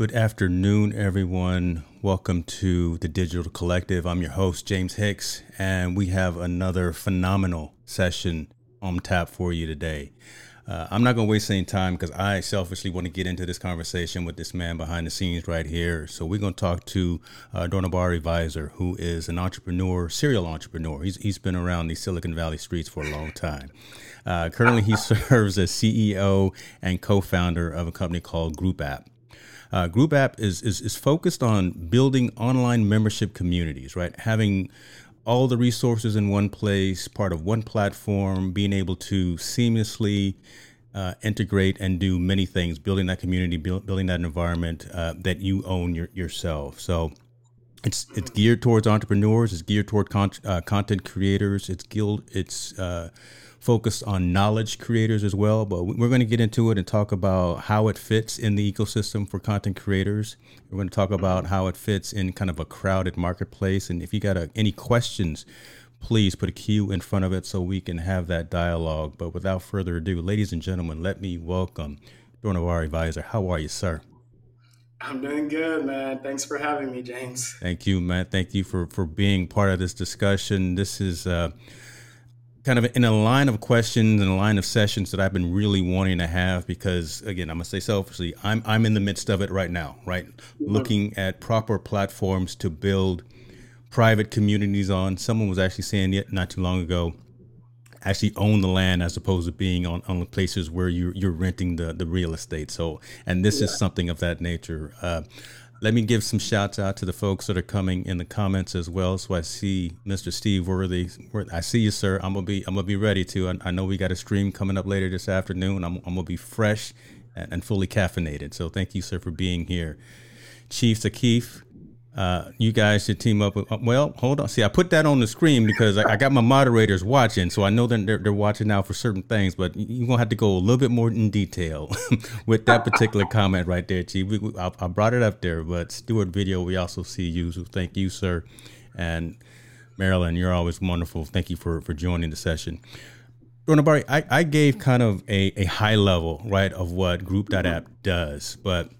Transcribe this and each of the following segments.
Good afternoon, everyone. Welcome to the Digital Collective. I'm your host, James Hicks, and we have another phenomenal session on tap for you today. Uh, I'm not going to waste any time because I selfishly want to get into this conversation with this man behind the scenes right here. So we're going to talk to uh, Dornubari Vizor, who is an entrepreneur, serial entrepreneur. He's, he's been around the Silicon Valley streets for a long time. Uh, currently, he serves as CEO and co-founder of a company called Group App. Uh, Group App is, is is focused on building online membership communities, right? Having all the resources in one place, part of one platform, being able to seamlessly uh, integrate and do many things, building that community, build, building that environment uh, that you own your, yourself. So it's it's geared towards entrepreneurs. It's geared toward con- uh, content creators. It's guild. It's uh, focused on knowledge creators as well. But we're going to get into it and talk about how it fits in the ecosystem for content creators. We're going to talk about how it fits in kind of a crowded marketplace. And if you got a, any questions, please put a Q in front of it so we can have that dialogue. But without further ado, ladies and gentlemen, let me welcome Dornubari Vizor. How are you, sir? I'm doing good, man. Thanks for having me, James. Thank you, man. Thank you for for being part of this discussion. This is uh, kind of in a line of questions and a line of sessions that I've been really wanting to have because again, I'm gonna say selfishly, I'm I'm in the midst of it right now, right? Mm-hmm. Looking at proper platforms to build private communities on. Someone was actually saying it not too long ago, actually own the land as opposed to being on, on the places where you're you're renting the, the real estate. So and this yeah. is something of that nature. Uh, let me give some shouts out to the folks that are coming in the comments as well. So I see Mr. Steve Worthy. I see you, sir. I'm gonna be I'm gonna be ready to. I, I know we got a stream coming up later this afternoon. I'm, I'm gonna be fresh and, and fully caffeinated. So thank you, sir, for being here. Chief Sakif, uh, you guys should team up. With, uh, well, hold on. See, I put that on the screen because I, I got my moderators watching, so I know that they're, they're watching now for certain things. But you're gonna have to go a little bit more in detail with that particular comment right there, Chief. We, we, I, I, brought it up there, but Stewart Video, we also see you. So thank you, sir. And Marilyn, you're always wonderful. Thank you for for joining the session. I, I gave kind of a, a high level, right, of what Group.app does, but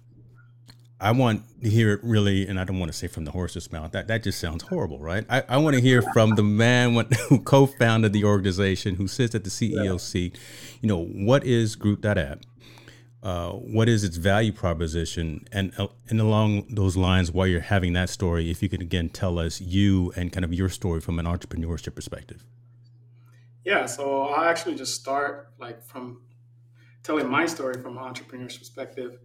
I want to hear it really, and I don't want to say from the horse's mouth. That that just sounds horrible, right? I, I want to hear from the man who co-founded the organization, who sits at the CEO seat. You know, what is Group.app? Uh, what is its value proposition? And uh, and along those lines, while you're having that story, if you could again tell us you and kind of your story from an entrepreneurship perspective. Yeah, so I'll actually just start like from telling my story from an entrepreneur's perspective.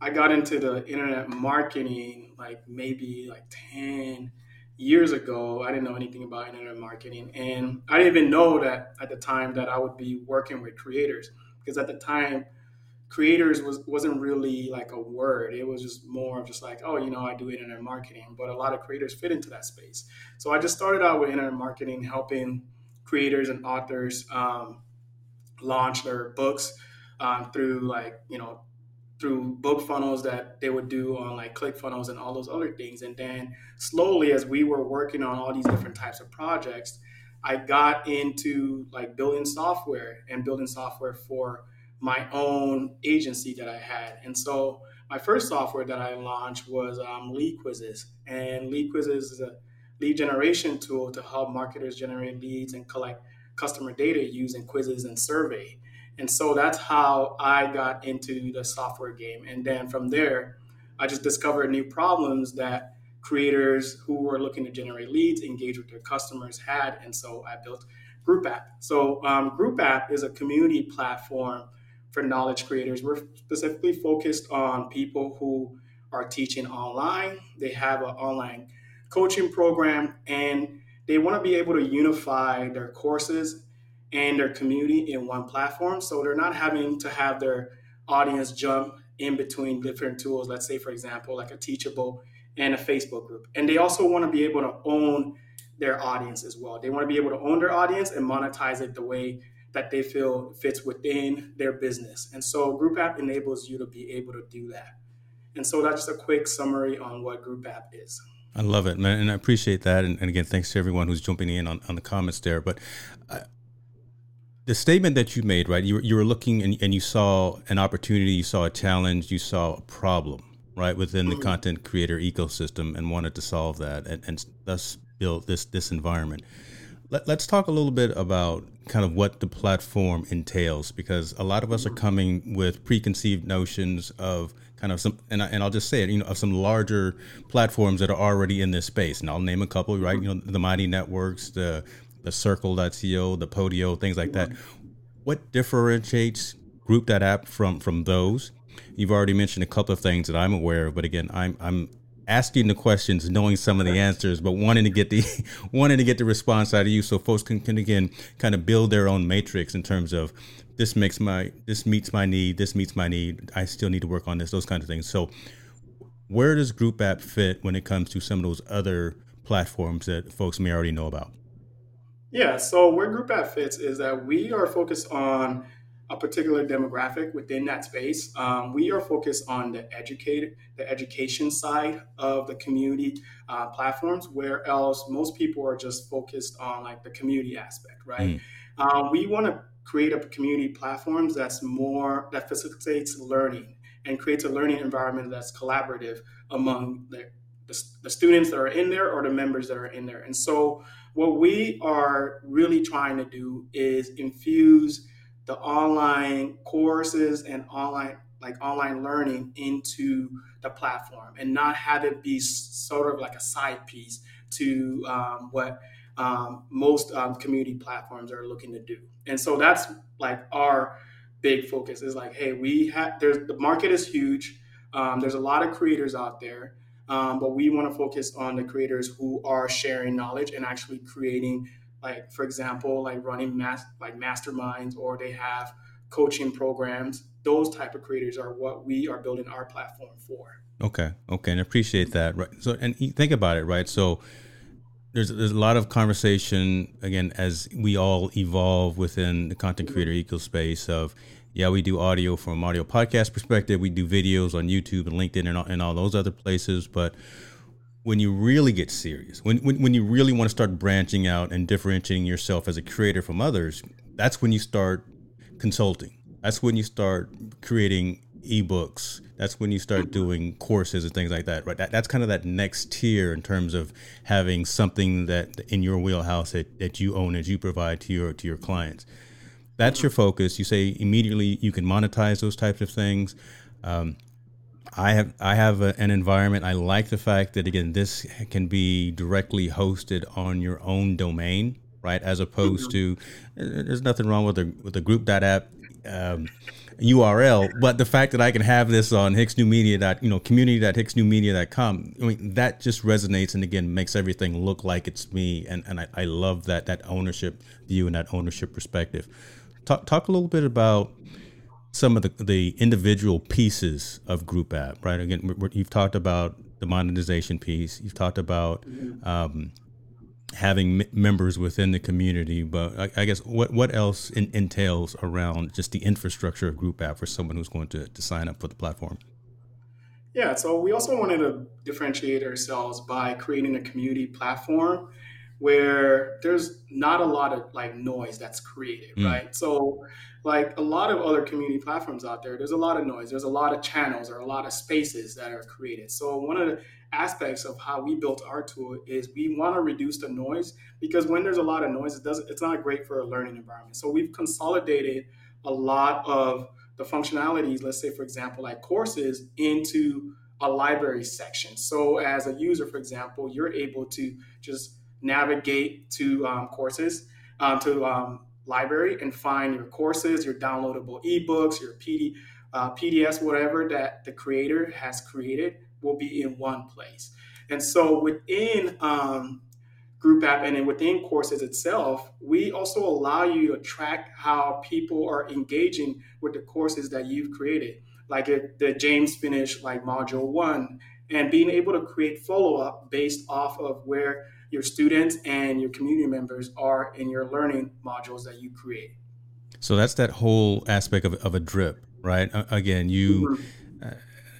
I got into the internet marketing like maybe like 10 years ago. I didn't know anything about internet marketing. And I didn't even know that at the time that I would be working with creators because at the time, creators was wasn't really like a word it was just more of just like oh you know i do internet marketing but a lot of creators fit into that space so i just started out with internet marketing helping creators and authors um, launch their books um, through like you know through book funnels that they would do on like ClickFunnels and all those other things. And then slowly, as we were working on all these different types of projects, I got into like building software and building software for my own agency that I had. And so my first software that I launched was um, Lead Quizzes. And Lead Quizzes is a lead generation tool to help marketers generate leads and collect customer data using quizzes and survey. And so that's how I got into the software game. And then from there, I just discovered new problems that creators who were looking to generate leads, engage with their customers had. And so I built Group App. So um, Group App is a community platform for knowledge creators. We're specifically focused on people who are teaching online. They have an online coaching program and they want to be able to unify their courses and their community in one platform. So they're not having to have their audience jump in between different tools. Let's say, for example, like a Teachable and a Facebook group. And they also want to be able to own their audience as well. They want to be able to own their audience and monetize it the way that they feel fits within their business. And so Group App enables you to be able to do that. And so that's just a quick summary on what Group App is. I love it, man, and I appreciate that. And, and again, thanks to everyone who's jumping in on, on the comments there. But I, the statement that you made, right? You were, you were looking and, and you saw an opportunity, you saw a challenge, you saw a problem, right within the mm. content creator ecosystem and wanted to solve that and, and thus build this this environment. Let, us talk a little bit about kind of what the platform entails because a lot of us are mm. coming with preconceived notions of kind of some and, I, and I'll just say it you know of some larger platforms that are already in this space and I'll name a couple right mm. you know the Mighty Networks the the Circle.co the Podia things like that what differentiates Group.app from from those you've already mentioned a couple of things that I'm aware of but again I'm I'm asking the questions, knowing some of the answers, but wanting to get the wanting to get the response out of you, so folks can, can again kind of build their own matrix in terms of this makes my this meets my need, this meets my need. I still need to work on this, those kinds of things. So, where does Group App fit when it comes to some of those other platforms that folks may already know about? Yeah, so where Group App fits is that we are focused on a particular demographic within that space. Um, we are focused on the educated, the education side of the community uh, platforms, where else most people are just focused on like the community aspect, right? Mm. Um, we want to create a community platforms that's more that facilitates learning and creates a learning environment that's collaborative among the, the, the students that are in there or the members that are in there. And so, what we are really trying to do is infuse the online courses and online like online learning into the platform and not have it be sort of like a side piece to um, what um, most um, community platforms are looking to do. And so that's like our big focus is like hey we have there's the market is huge. Um, there's a lot of creators out there um, but we want to focus on the creators who are sharing knowledge and actually creating like for example like running mass like masterminds or they have coaching programs those type of creators are what we are building our platform for okay okay and appreciate that right so and think about it right so there's there's a lot of conversation again as we all evolve within the content mm-hmm. creator eco space of yeah we do audio from audio podcast perspective we do videos on youtube and linkedin and all, and all those other places but when you really get serious, when, when, when you really want to start branching out and differentiating yourself as a creator from others, that's when you start consulting. That's when you start creating ebooks. That's when you start doing courses and things like that, right? That, that's kind of that next tier in terms of having something that in your wheelhouse that, that you own, that you provide to your to your clients. That's your focus. You say immediately you can monetize those types of things. Um, I have I have a, an environment. I like the fact that again this can be directly hosted on your own domain, right? As opposed to there's nothing wrong with the with the group.app um, URL, but the fact that I can have this on Hicks New Media dot you know community.hicksnewmedia.com, I mean that just resonates and again makes everything look like it's me, and and I, I love that that ownership view and that ownership perspective. Talk talk a little bit about some of the, the individual pieces of group app right? Again you've talked about the monetization piece. You've talked about um, having m- members within the community but I, I, guess what what else in, entails around just the infrastructure of group app for someone who's going to, to sign up for the platform? Yeah so we also wanted to differentiate ourselves by creating a community platform where there's not a lot of like noise that's created mm. right so like a lot of other community platforms out there, there's a lot of noise. There's a lot of channels or a lot of spaces that are created. So one of the aspects of how we built our tool is we want to reduce the noise because when there's a lot of noise, it doesn't it's not great for a learning environment. So we've consolidated a lot of the functionalities, let's say for example, like courses into a library section. So as a user, for example, you're able to just navigate to um, courses, um, to um, library and find your courses, your downloadable ebooks, your PD, uh, PDFs, whatever that the creator has created will be in one place. And so within um, Group App and then within courses itself, we also allow you to track how people are engaging with the courses that you've created. Like the James finished like module one, and being able to create follow up based off of where your students and your community members are in your learning modules that you create. So that's that whole aspect of, of a drip, right? Uh, again, you. Mm-hmm. Uh,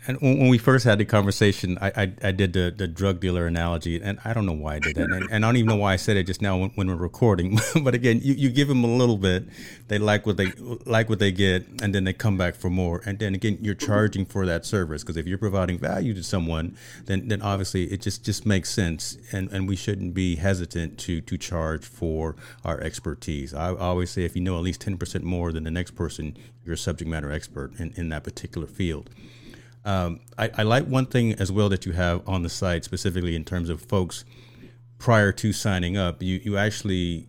and when we first had the conversation, I, I, I, did the, the drug dealer analogy, and I don't know why I did that, and, and I don't even know why I said it just now when, when we're recording. but again, you, you give them a little bit, they like what they like what they get, and then they come back for more. And then again, you're charging for that service because if you're providing value to someone, then then obviously it just just makes sense, and, and we shouldn't be hesitant to to charge for our expertise. I always say if you know at least ten percent more than the next person, you're a subject matter expert in, in that particular field. Um, I, I, like one thing as well that you have on the site, specifically in terms of folks prior to signing up. You you actually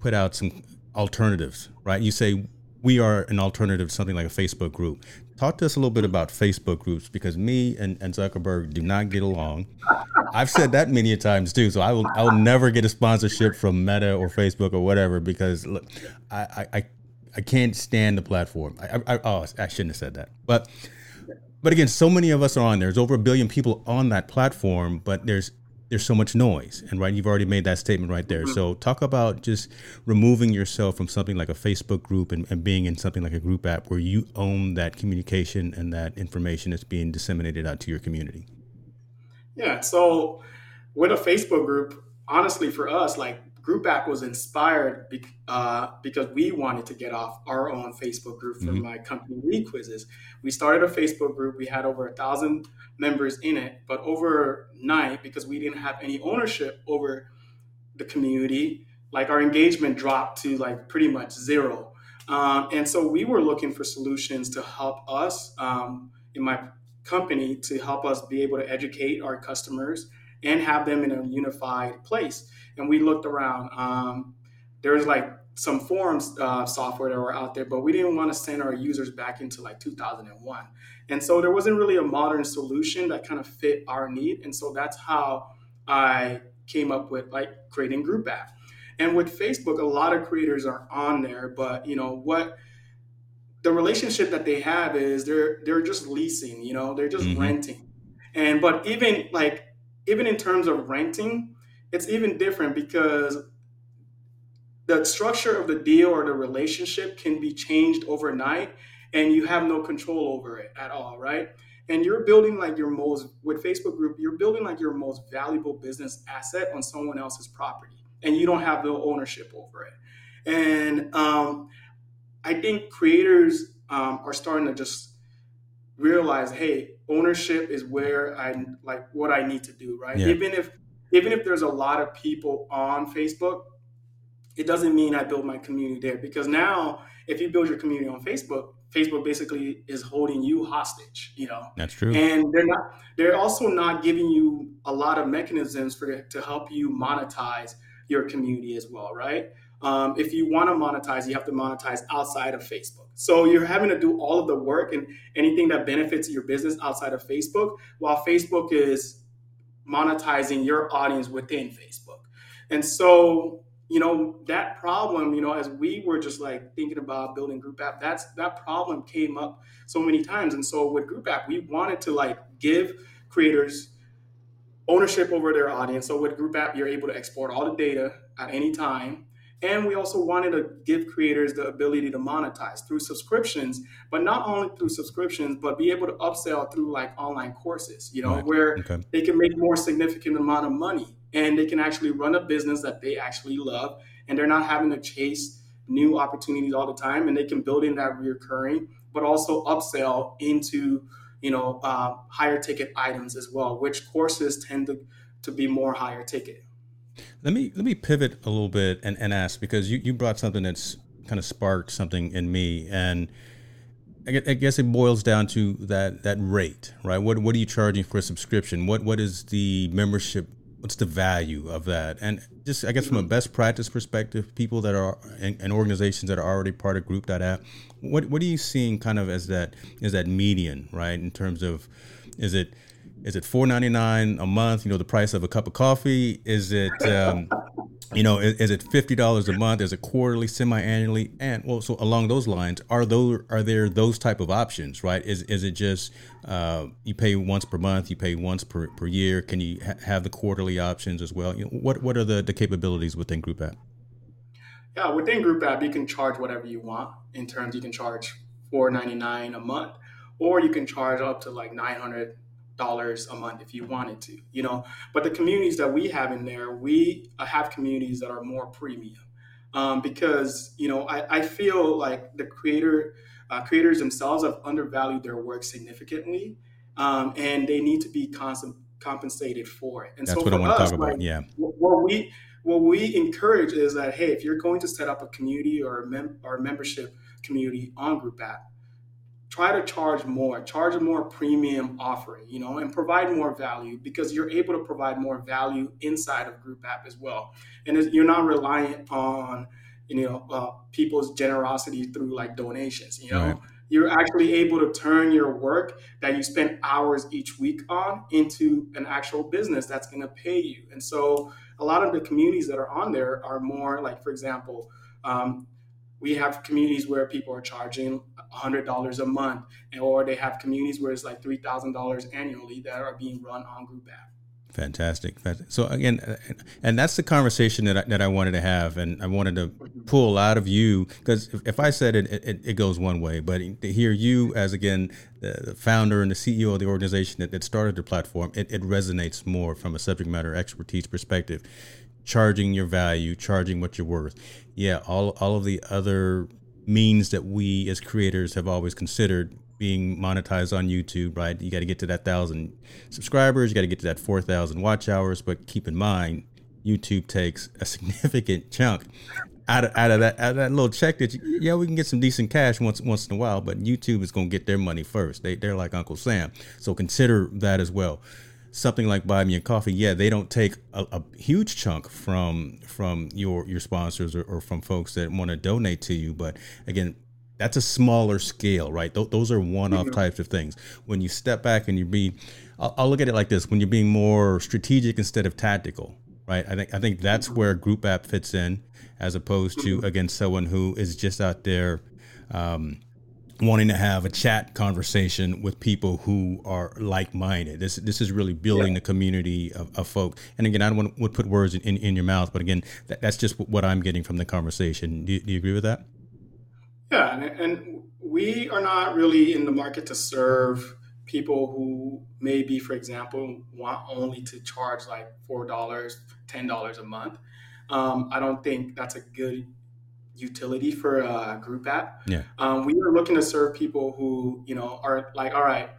put out some alternatives, right? You say we are an alternative, something like a Facebook group. Talk to us a little bit about Facebook groups because me and, and Zuckerberg do not get along. I've said that many times too, so I will I will never get a sponsorship from Meta or Facebook or whatever because look, I I, I can't stand the platform. I, I, oh, I shouldn't have said that, but but again, so many of us are on there. There's over a billion people on that platform, but there's there's so much noise. And right, you've already made that statement right there. Mm-hmm. So talk about just removing yourself from something like a Facebook group and, and being in something like a group app where you own that communication and that information that's being disseminated out to your community. Yeah. So with a Facebook group, honestly, for us, like Group App was inspired be, uh, because we wanted to get off our own Facebook group for mm-hmm. my company Lead Quizzes. We started a Facebook group. We had over a thousand members in it, but overnight, because we didn't have any ownership over the community, like our engagement dropped to like pretty much zero. Um, and so we were looking for solutions to help us um, in my company to help us be able to educate our customers and have them in a unified place and we looked around. Um, there's like some forums uh, software that were out there, but we didn't want to send our users back into like 2001. And so there wasn't really a modern solution that kind of fit our need. And so that's how I came up with like creating group app. And with Facebook, a lot of creators are on there, but you know what the relationship that they have is they're they're just leasing, you know, they're just mm-hmm. renting. And but even like even in terms of renting, it's even different because the structure of the deal or the relationship can be changed overnight and you have no control over it at all, right? And you're building like your most, with Facebook group, you're building like your most valuable business asset on someone else's property and you don't have the ownership over it. And um, I think creators um, are starting to just realize, hey, ownership is where I like what I need to do, right? Yeah. Even if even if there's a lot of people on Facebook, it doesn't mean I build my community there because now if you build your community on Facebook, Facebook basically is holding you hostage, you know. That's true. And they're not they're also not giving you a lot of mechanisms for to help you monetize your community as well, right? Um, if you want to monetize, you have to monetize outside of Facebook. So you're having to do all of the work and anything that benefits your business outside of Facebook, while Facebook is monetizing your audience within Facebook. And so, you know, that problem, you know, as we were just like thinking about building group app, that's that problem came up so many times. And so with group app, we wanted to like give creators ownership over their audience. So with group app, you're able to export all the data at any time and we also wanted to give creators the ability to monetize through subscriptions, but not only through subscriptions, but be able to upsell through like online courses, you know, right. where okay. they can make more significant amount of money and they can actually run a business that they actually love and they're not having to chase new opportunities all the time and they can build in that reoccurring, but also upsell into, you know, uh, higher ticket items as well, which courses tend to, to be more higher ticket. Let me let me pivot a little bit and, and ask because you, you brought something that's kind of sparked something in me and I guess it boils down to that that rate, right? What what are you charging for a subscription? What what is the membership? What's the value of that? And just I guess from a best practice perspective, people that are and, organizations that are already part of Group.app, what what are you seeing kind of as that as that median, right? In terms of, is it is it four ninety nine a month? You know, the price of a cup of coffee. Is it, um, you know, is, is it fifty dollars a month? Is it quarterly, semi annually? And well, so along those lines, are those are there those type of options? Right? Is is it just uh, you pay once per month, you pay once per, per year? Can you ha- have the quarterly options as well? You know, what what are the the capabilities within Group App? Yeah, within Group App, you can charge whatever you want. In terms, you can charge four ninety nine a month or you can charge up to like 900 dollars a month if you wanted to you know? But the communities that we have in there we have communities that are more premium. Um, because you know I, I feel like the creator uh, creators themselves have undervalued their work significantly um, and they need to be constant, compensated for it. And that's so what i want us, to talk about like, yeah. what we what we encourage is that hey if you're going to set up a community or a, mem- or a membership community on group app try to charge more, charge a more premium offering, you know, and provide more value because you're able to provide more value inside of Group App as well. And you're not reliant on, you know, uh, people's generosity through like donations, you know. Right. You're actually able to turn your work that you spend hours each week on into an actual business that's going to pay you. And so a lot of the communities that are on there are more like, for example, um, we have communities where people are charging $100 a month or they have communities where it's like $3000 annually that are being run on group app. Fantastic. So again uh, and that's the conversation that I, that I wanted to have and i wanted to pull out of you because if, i said it, it, it goes one way but to hear you as again the founder and the ceo of the organization that, that started the platform it, it resonates more from a subject matter expertise perspective charging your value, charging what you're worth. Yeah, all all of the other means that we as creators have always considered being monetized on YouTube, right? You got to get to that thousand subscribers, you got to get to that 4,000 watch hours. But keep in mind, YouTube takes a significant chunk out of, out of that out of that little check that you, yeah we can get some decent cash once once in a while, but YouTube is going to get their money first. They they're like Uncle Sam, so consider that as well something like buy me a coffee yeah they don't take a, a huge chunk from from your your sponsors or, or from folks that want to donate to you but again that's a smaller scale right Th- those are one-off mm-hmm. types of things when you step back and you be I'll, I'll, look at it like this when you're being more strategic instead of tactical right i think i think that's where group app fits in as opposed to mm-hmm. again someone who is just out there um, wanting to have a chat conversation with people who are like-minded. This this is really building yeah. a community of, of folk. And again, I don't want to put words in, in, in your mouth, but again, that, that's just what I'm getting from the conversation. Do you, do you agree with that? Yeah, and, and we are not really in the market to serve people who maybe, for example, want only to charge like four dollars, ten dollars a month. Um, I don't think that's a good utility for a group app. Yeah. Um, we are looking to serve people who, you know, are like, all right,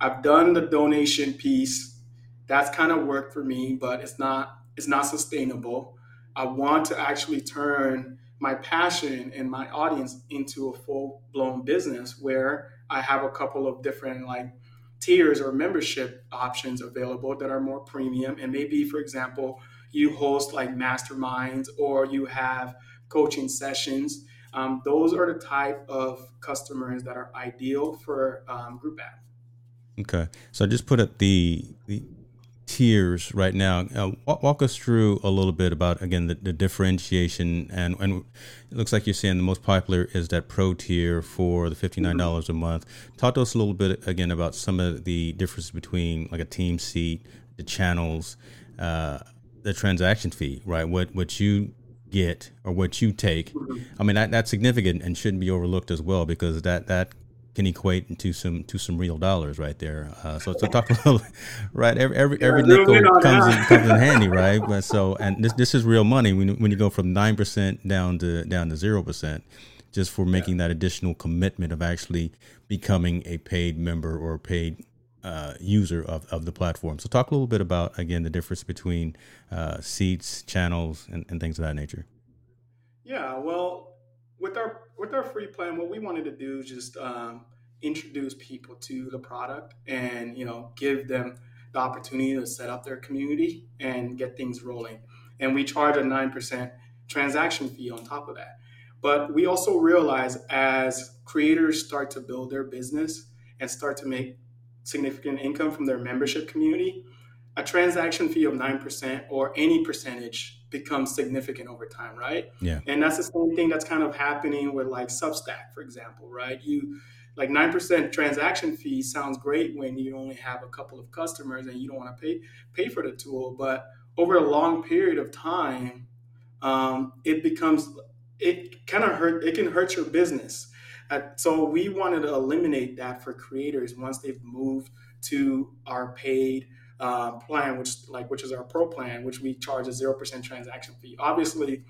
I've done the donation piece. That's kind of worked for me, but it's not it's not sustainable. I want to actually turn my passion and my audience into a full blown business where I have a couple of different like tiers or membership options available that are more premium. And maybe, for example, you host like masterminds or you have coaching sessions. Um, those are the type of customers that are ideal for um, Group App. Okay, so I just put up the the tiers right now. Uh, walk, us through a little bit about again the, the, differentiation and and it looks like you're saying the most popular is that pro tier for the fifty nine dollars mm-hmm. a month. Talk to us a little bit again about some of the differences between like a team seat, the channels, uh, the transaction fee, right? What what you get or what you take, mm-hmm. I mean that, that's significant and shouldn't be overlooked as well because that that can equate into some to some real dollars right there. Uh, so to talk a little, right? Every every, every nickel comes in, comes in handy, right? But so and this this is real money when when you go from nine percent down to down to zero percent, just for making yeah. that additional commitment of actually becoming a paid member or paid uh, user of, of the platform. So talk a little bit about again the difference between uh, seats, channels, and, and things of that nature. Yeah, well, with our with our free plan, what we wanted to do is just um, introduce people to the product and you know give them the opportunity to set up their community and get things rolling. And we charge a nine percent transaction fee on top of that. But we also realize as creators start to build their business and start to make significant income from their membership community, a transaction fee of 9% or any percentage becomes significant over time, right? Yeah. And that's the same thing that's kind of happening with like Substack, for example, right? You like 9% transaction fee sounds great when you only have a couple of customers and you don't want to pay pay for the tool, but over a long period of time, um, it becomes it kind of hurt it can hurt your business Uh, so we wanted to eliminate that for creators once they've moved to our paid uh, plan, which like which is our pro plan, which we charge a zero percent transaction fee. Obviously,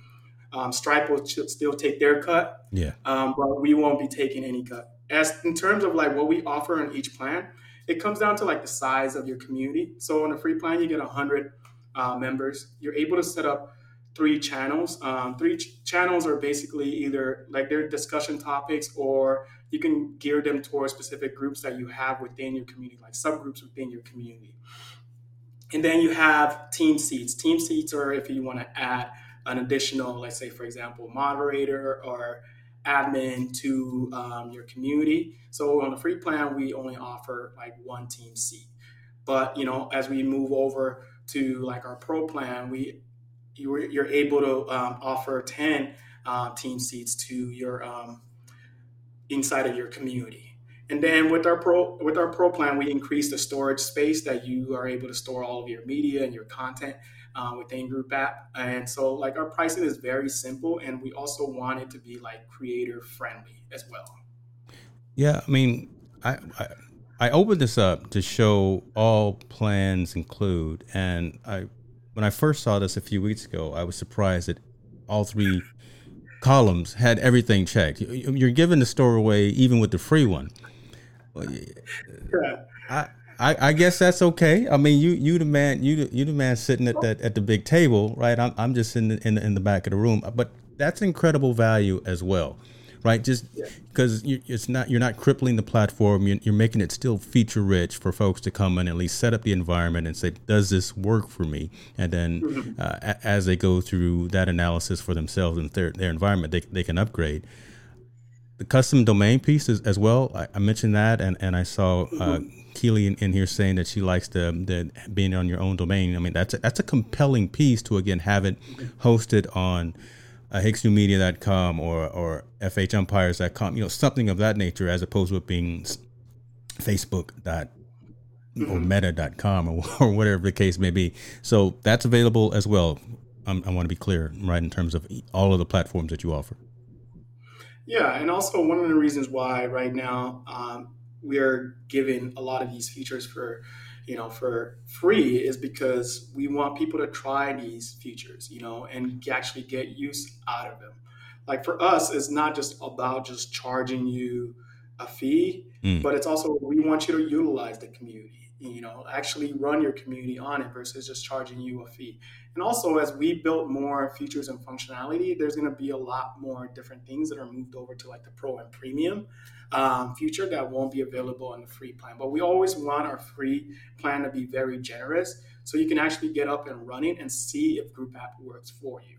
um, Stripe will still take their cut, yeah, um, but we won't be taking any cut. As in terms of like what we offer on each plan, it comes down to like the size of your community. So on a free plan, you get hundred uh, members. You're able to set up three channels. Um, three ch- channels are basically either like their discussion topics, or you can gear them towards specific groups that you have within your community, like subgroups within your community. And then you have team seats. Team seats are if you want to add an additional, let's say, for example, moderator or admin to um, your community. So on the free plan, we only offer like one team seat. But you know, as we move over to like our pro plan, we you're, you're able to um, offer ten uh, team seats to your um, inside of your community. And then with our pro with our pro plan, we increase the storage space that you are able to store all of your media and your content uh, within Group App. And so, like our pricing is very simple, and we also want it to be like creator friendly as well. Yeah, I mean, I, I I opened this up to show all plans include, and I when I first saw this a few weeks ago, I was surprised that all three columns had everything checked. You're giving the store away even with the free one. I, I, I guess that's okay. I mean, you you the man you you the man sitting at that at the big table, right? I'm I'm just in the, in the, in the back of the room, but that's incredible value as well, right? Just because yeah. you, it's not you're not crippling the platform, you're, you're, making it still feature rich for folks to come in and at least set up the environment and say, does this work for me? And then mm-hmm. uh, a, as they go through that analysis for themselves and their their environment, they they can upgrade the custom domain piece is, as well. I, I, mentioned that, and, and I saw uh, Keely in, in, here saying that she likes the, the being on your own domain. I mean, that's a, that's a compelling piece to again have it hosted on uh, HicksNewMedia.com or or FHUmpires.com. You know, something of that nature, as opposed to it being Facebook dot or Meta.com or, or whatever the case may be. So that's available as well. I'm, I want to be clear, right, in terms of all of the platforms that you offer. Yeah, and also one of the reasons why right now um, we're giving a lot of these features for you know for free is because we want people to try these features you know and actually get use out of them. Like for us it's not just about just charging you a fee mm. but it's also we want you to utilize the community you know actually run your community on it versus just charging you a fee. And also as we build more features and functionality there's going to be a lot more different things that are moved over to like the pro and premium um, feature that won't be available in the free plan but we always want our free plan to be very generous so you can actually get up and running and see if group app works for you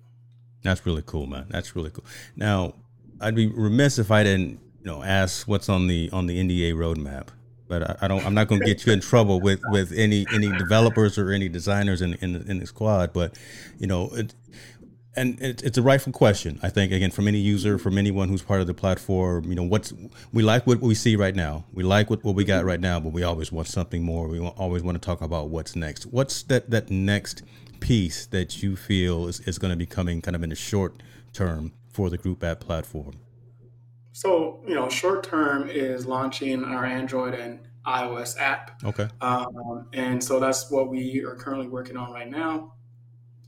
that's really cool man that's really cool now i'd be remiss if i didn't you know ask what's on the on the nda roadmap but I, I, don't. I'm not going to get you in trouble with, with any any developers or any designers in in, in the squad. But you know, it, and it, it's a rightful question. I think again from any user, from anyone who's part of the platform. You know, what's we like what we see right now. We like what, what we got right now, but we always want something more. We always want to talk about what's next. What's that that next piece that you feel is, is going to be coming kind of in the short term for the group app platform? So, you know, short term is launching our Android and iOS app. Okay. Um, and so that's what we are currently working on right now.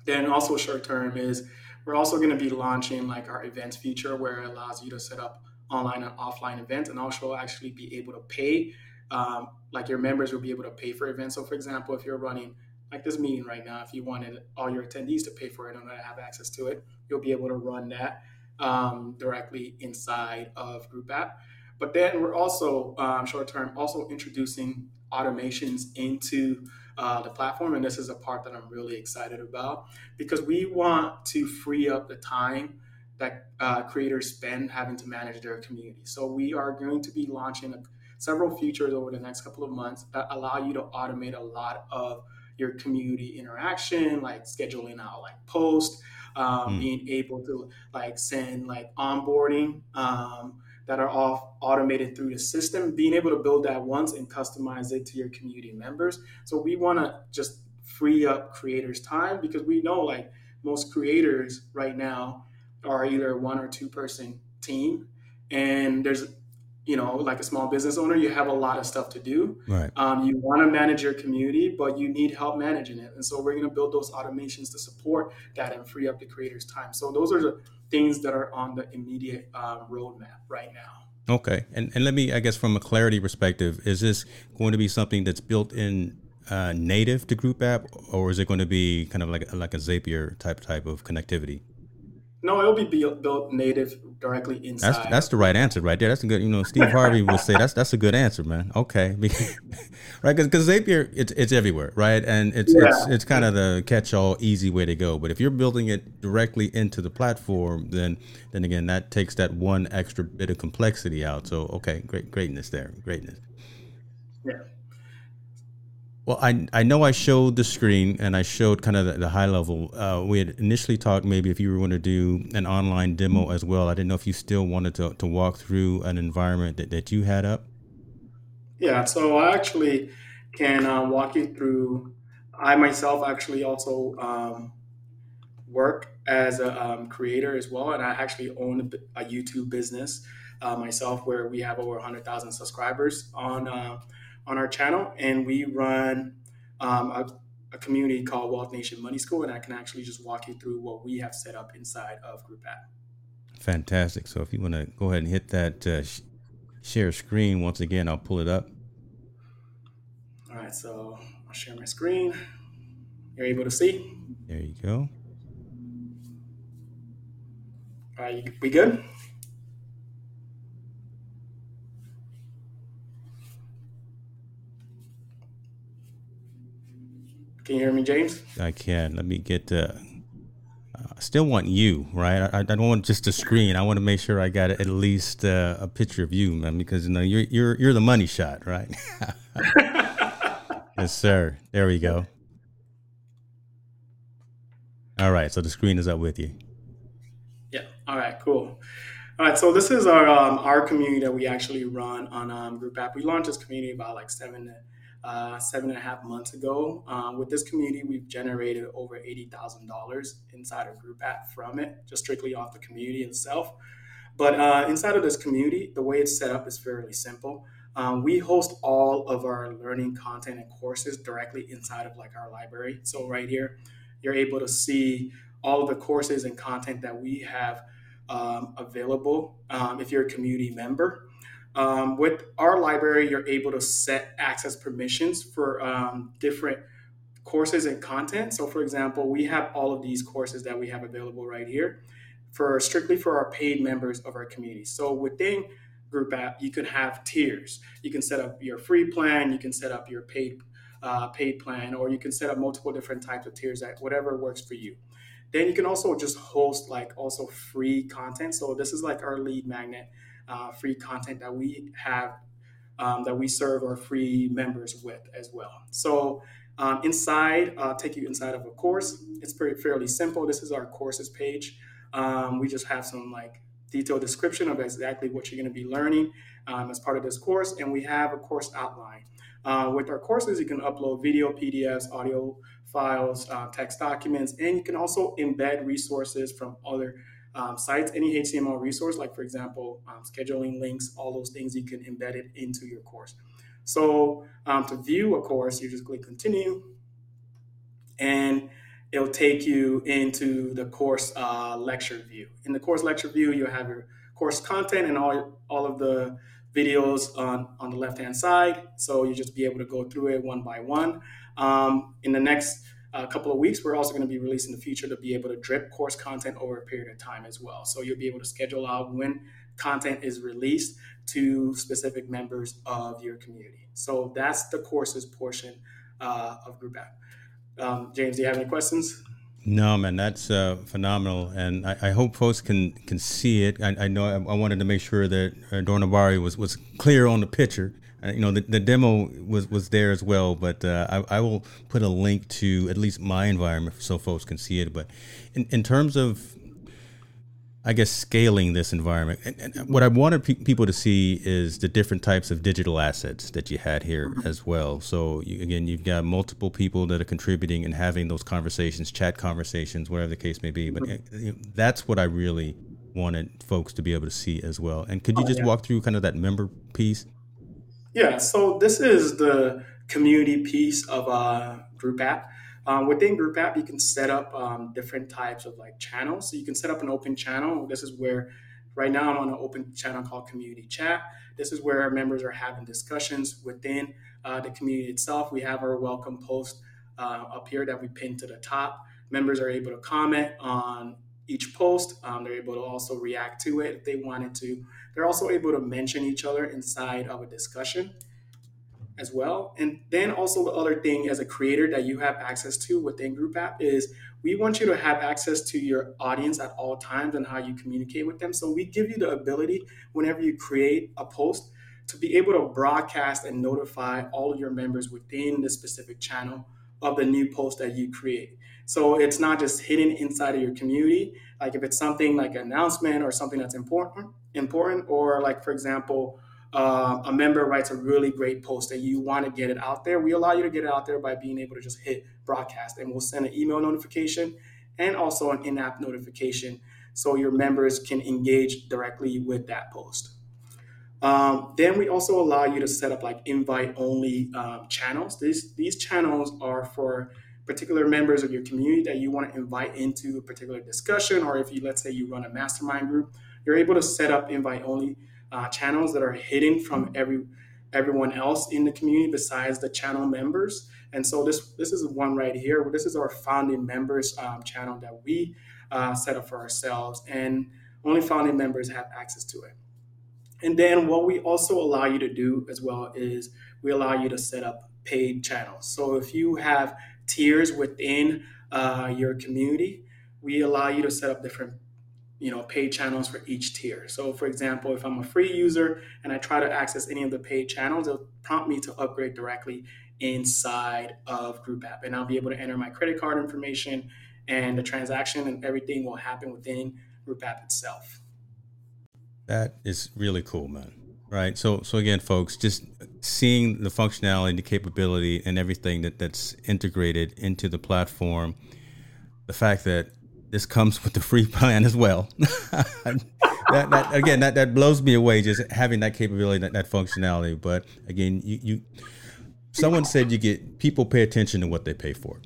Then also short term is we're also going to be launching like our events feature where it allows you to set up online and offline events and also actually be able to pay. Um, like your members will be able to pay for events. So, for example, if you're running like this meeting right now, if you wanted all your attendees to pay for it and have access to it, you'll be able to run that um, directly inside of Group App. But then we're also um, short term also introducing automations into uh, the platform, and this is a part that I'm really excited about because we want to free up the time that uh, creators spend having to manage their community. So we are going to be launching a, several features over the next couple of months that allow you to automate a lot of your community interaction, like scheduling out like posts, um, mm. being able to like send like onboarding um, that are all automated through the system, being able to build that once and customize it to your community members. So we want to just free up creators' time because we know like most creators right now are either one or two person team and there's you know, like a small business owner, you have a lot of stuff to do. Right. Um, you want to manage your community, but you need help managing it. And so we're going to build those automations to support that and free up the creator's time. So those are the things that are on the immediate um, roadmap right now. Okay. And, and let me, I guess, from a clarity perspective, is this going to be something that's built in uh, native to Group App, or is it going to be kind of like like a Zapier type type of connectivity? No, it'll be built native directly inside. That's that's the right answer right there. That's a good. You know, Steve Harvey would say that's that's a good answer, man. Okay, right? Because Zapier it's it's everywhere, right? And it's yeah. it's it's kind of the catch-all, easy way to go. But if you're building it directly into the platform, then then again that takes that one extra bit of complexity out. So okay, great greatness there, greatness. Yeah. Well, I, I know I showed the screen and I showed kind of the, the high level. Uh, we had initially talked maybe if you were going to do an online demo as well. I didn't know if you still wanted to, to walk through an environment that, that you had up. Yeah, so I actually can uh, walk you through. I myself actually also um, work as a um, creator as well, and I actually own a, a YouTube business uh, myself where we have over 100,000 subscribers on uh, on our channel, and we run um, a, a, community called Wealth Nation Money School, and I can actually just walk you through what we have set up inside of Group App. Fantastic. So if you want to go ahead and hit that uh, sh- share screen once again, I'll pull it up. All right, so I'll share my screen. You're able to see. There you go. All right, we good? Can you hear me, James? I can. Let me get. Uh, I still want you, right? I, I, don't want just a screen. I want to make sure I got at least uh, a picture of you, man, because you know you're you're you're the money shot, right? yes, sir. There we go. All right, so the screen is up with you. Yeah. All right. Cool. All right. So this is our um, our community that we actually run on um, Group App. We launched this community about like seven uh, seven and a half months ago. Um, with this community, we've generated over $80,000 inside our group app from it, just strictly off the community itself. But uh, inside of this community, the way it's set up is fairly simple. Um, we host all of our learning content and courses directly inside of like our library. So right here, you're able to see all of the courses and content that we have um, available um, if you're a community member. Um, with our library, you're able to set access permissions for um, different courses and content. So, for example, we have all of these courses that we have available right here for strictly for our paid members of our community. So, within Group App, you can have tiers. You can set up your free plan, you can set up your paid uh, paid plan, or you can set up multiple different types of tiers that whatever works for you. Then you can also just host like also free content. So this is like our lead magnet uh, free content that we have um, that we serve our free members with as well. So um, inside, I'll take you inside of a course. It's pretty fairly simple. This is our courses page. Um, we just have some like detailed description of exactly what you're going to be learning um, as part of this course, and we have a course outline. Uh, with our courses, you can upload video, PDFs, audio files, uh, text documents, and you can also embed resources from other um, sites, any HTML resource, like for example, um, scheduling links, all those things you can embed it into your course. So um, to view a course, you just click continue and it'll take you into the course uh, lecture view. In the course lecture view, you'll have your course content and all, all of the videos on, on the left-hand side. So you just be able to go through it one by one. Um, in the next a couple of weeks, we're also going to be releasing the feature to be able to drip course content over a period of time as well. So you'll be able to schedule out when content is released to specific members of your community. So that's the courses portion uh, of Group App. Um, James, do you have any questions? No, man, that's uh, phenomenal, and I, I, hope folks can can see it. I, I know I, I, wanted to make sure that uh, Dornubari was was clear on the picture uh, you know, the, the demo was, was there as well, but uh, I, I will put a link to at least my environment so folks can see it. But in, in terms of, I guess, scaling this environment, and, and what I wanted pe- people to see is the different types of digital assets that you had here as well. So, you, again, you've got multiple people that are contributing and having those conversations, chat conversations, whatever the case may be. But uh, that's what I really wanted folks to be able to see as well. And could you oh, just yeah. walk through kind of that member piece? Yeah, so this is the community piece of a group app. Um, within Group App, you can set up um, different types of like channels. So you can set up an open channel. This is where right now I'm on an open channel called Community Chat. This is where our members are having discussions within uh, the community itself. We have our welcome post uh, up here that we pin to the top. Members are able to comment on each post. Um, they're able to also react to it if they wanted to. They're also able to mention each other inside of a discussion as well. And then also the other thing as a creator that you have access to within Group App is we want you to have access to your audience at all times and how you communicate with them. So we give you the ability whenever you create a post to be able to broadcast and notify all of your members within the specific channel of the new post that you create. So it's not just hidden inside of your community. Like if it's something like an announcement or something that's important, important, or like for example, uh, a member writes a really great post and you want to get it out there, we allow you to get it out there by being able to just hit broadcast and we'll send an email notification and also an in-app notification so your members can engage directly with that post. Um, then we also allow you to set up like invite only um, channels. These, these channels are for particular members of your community that you want to invite into a particular discussion, or if you, let's say, you run a mastermind group, you're able to set up invite only uh, channels that are hidden from every everyone else in the community besides the channel members. And so this this is one right here. This is our founding members um, channel that we uh, set up for ourselves, and only founding members have access to it. And then what we also allow you to do as well is we allow you to set up paid channels. So if you have tiers within uh, your community, we allow you to set up different you know paid channels for each tier. So for example if i'm a free user and i try to access any of the paid channels it'll prompt me to upgrade directly inside of group app and i'll be able to enter my credit card information and the transaction and everything will happen within group app itself. That is really cool man. Right? So so again folks just seeing the functionality the capability and everything that that's integrated into the platform the fact that this comes with the free plan as well. that, that, again, that, that blows me away just having that capability, that, that functionality. But again, you, you someone said you get people pay attention to what they pay for.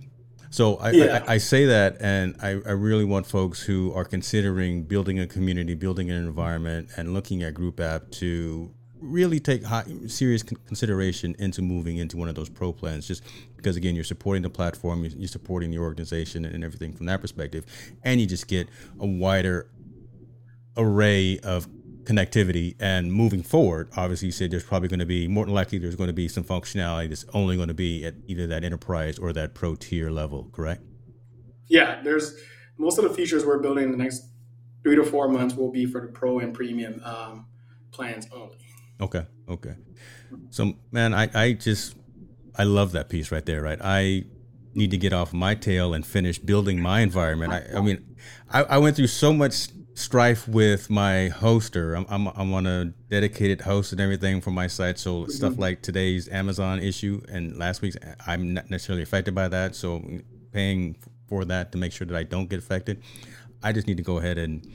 So I, yeah. I, I, say that, and I, I really want folks who are considering building a community, building an environment, and looking at Group App to really take high, serious consideration into moving into one of those pro plans just because again you're supporting the platform you're, supporting the organization and everything from that perspective and you just get a wider array of connectivity and moving forward obviously you said there's probably going to be more than likely there's going to be some functionality that's only going to be at either that enterprise or that pro tier level correct yeah there's most of the features we're building in the next three to four months will be for the pro and premium um, plans only Okay. Okay. So, man, I, I just, I love that piece right there, right? I need to get off my tail and finish building my environment. I, I mean, I, I went through so much strife with my hoster. I'm, I'm, I'm on a dedicated host and everything for my site. So mm-hmm. stuff like today's Amazon issue and last week's, I'm not necessarily affected by that. So paying for that to make sure that I don't get affected. I just need to go ahead and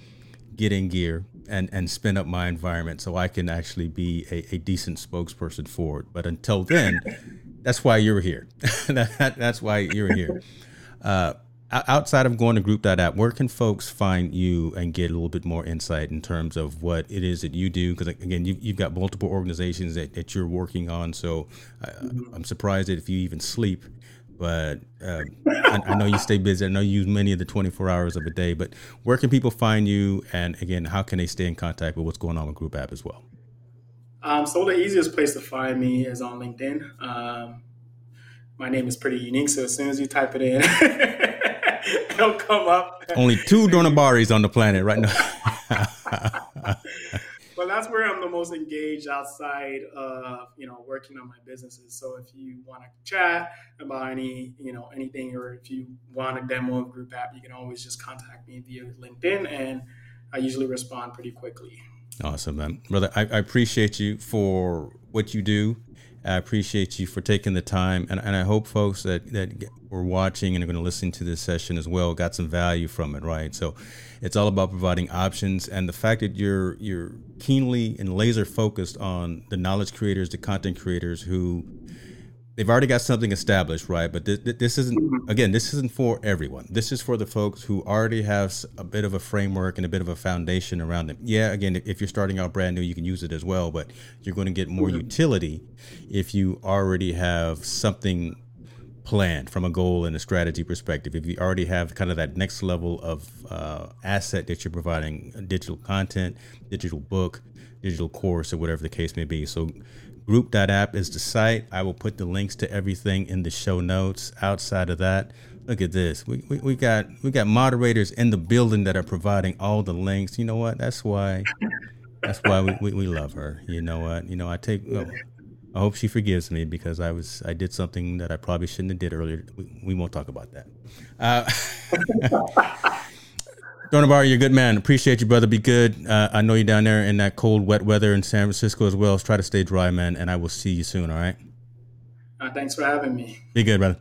get in gear and and spin up my environment so I can actually be a, a decent spokesperson for it. But until then, that's why you're here. that, that's why you're here. Uh, outside of going to group.app, where can folks find you and get a little bit more insight in terms of what it is that you do? Because again, you, have got multiple organizations that, that you're working on. So I, I'm surprised that if you even sleep, but uh, I, I, know you stay busy. I know you use many of the 24 hours of a day, but where can people find you? And again, how can they stay in contact with what's going on with Group App as well? Um, so the easiest place to find me is on LinkedIn. Um, my name is pretty unique, so as soon as you type it in, it'll come up. Only two Dornubaris on the planet right now. but that's where I'm the most engaged outside of you know working on my businesses. So if you want to chat about any you know anything, or if you want a demo of Group App, you can always just contact me via LinkedIn, and I usually respond pretty quickly. Awesome, man, brother. I, I appreciate you for what you do. I appreciate you for taking the time, and, and I hope folks that that were watching and are going to listen to this session as well got some value from it. Right, so it's all about providing options, and the fact that you're you're keenly and laser focused on the knowledge creators, the content creators who they've already got something established, right? But this, this isn't mm-hmm. again, this isn't for everyone. This is for the folks who already have a bit of a framework and a bit of a foundation around them. Yeah, again, if you're starting out brand new, you can use it as well, but you're going to get more mm-hmm. utility if you already have something planned from a goal and a strategy perspective. If you already have kind of that next level of uh, asset that you're providing, digital content, digital book, digital course, or whatever the case may be. So Group.app is the site. I will put the links to everything in the show notes. Outside of that, look at this. We, we, we got we got moderators in the building that are providing all the links. You know what? That's why that's why we, we, we love her. You know what? You know, I take oh, I hope she forgives me because I was I did something that I probably shouldn't have did earlier. We, we won't talk about that. Uh, Donabar, you're a good man. Appreciate you, brother. Be good. Uh, I know you're down there in that cold, wet weather in San Francisco as well. Try to stay dry, man. And I will see you soon. All right. Uh, thanks for having me. Be good, brother.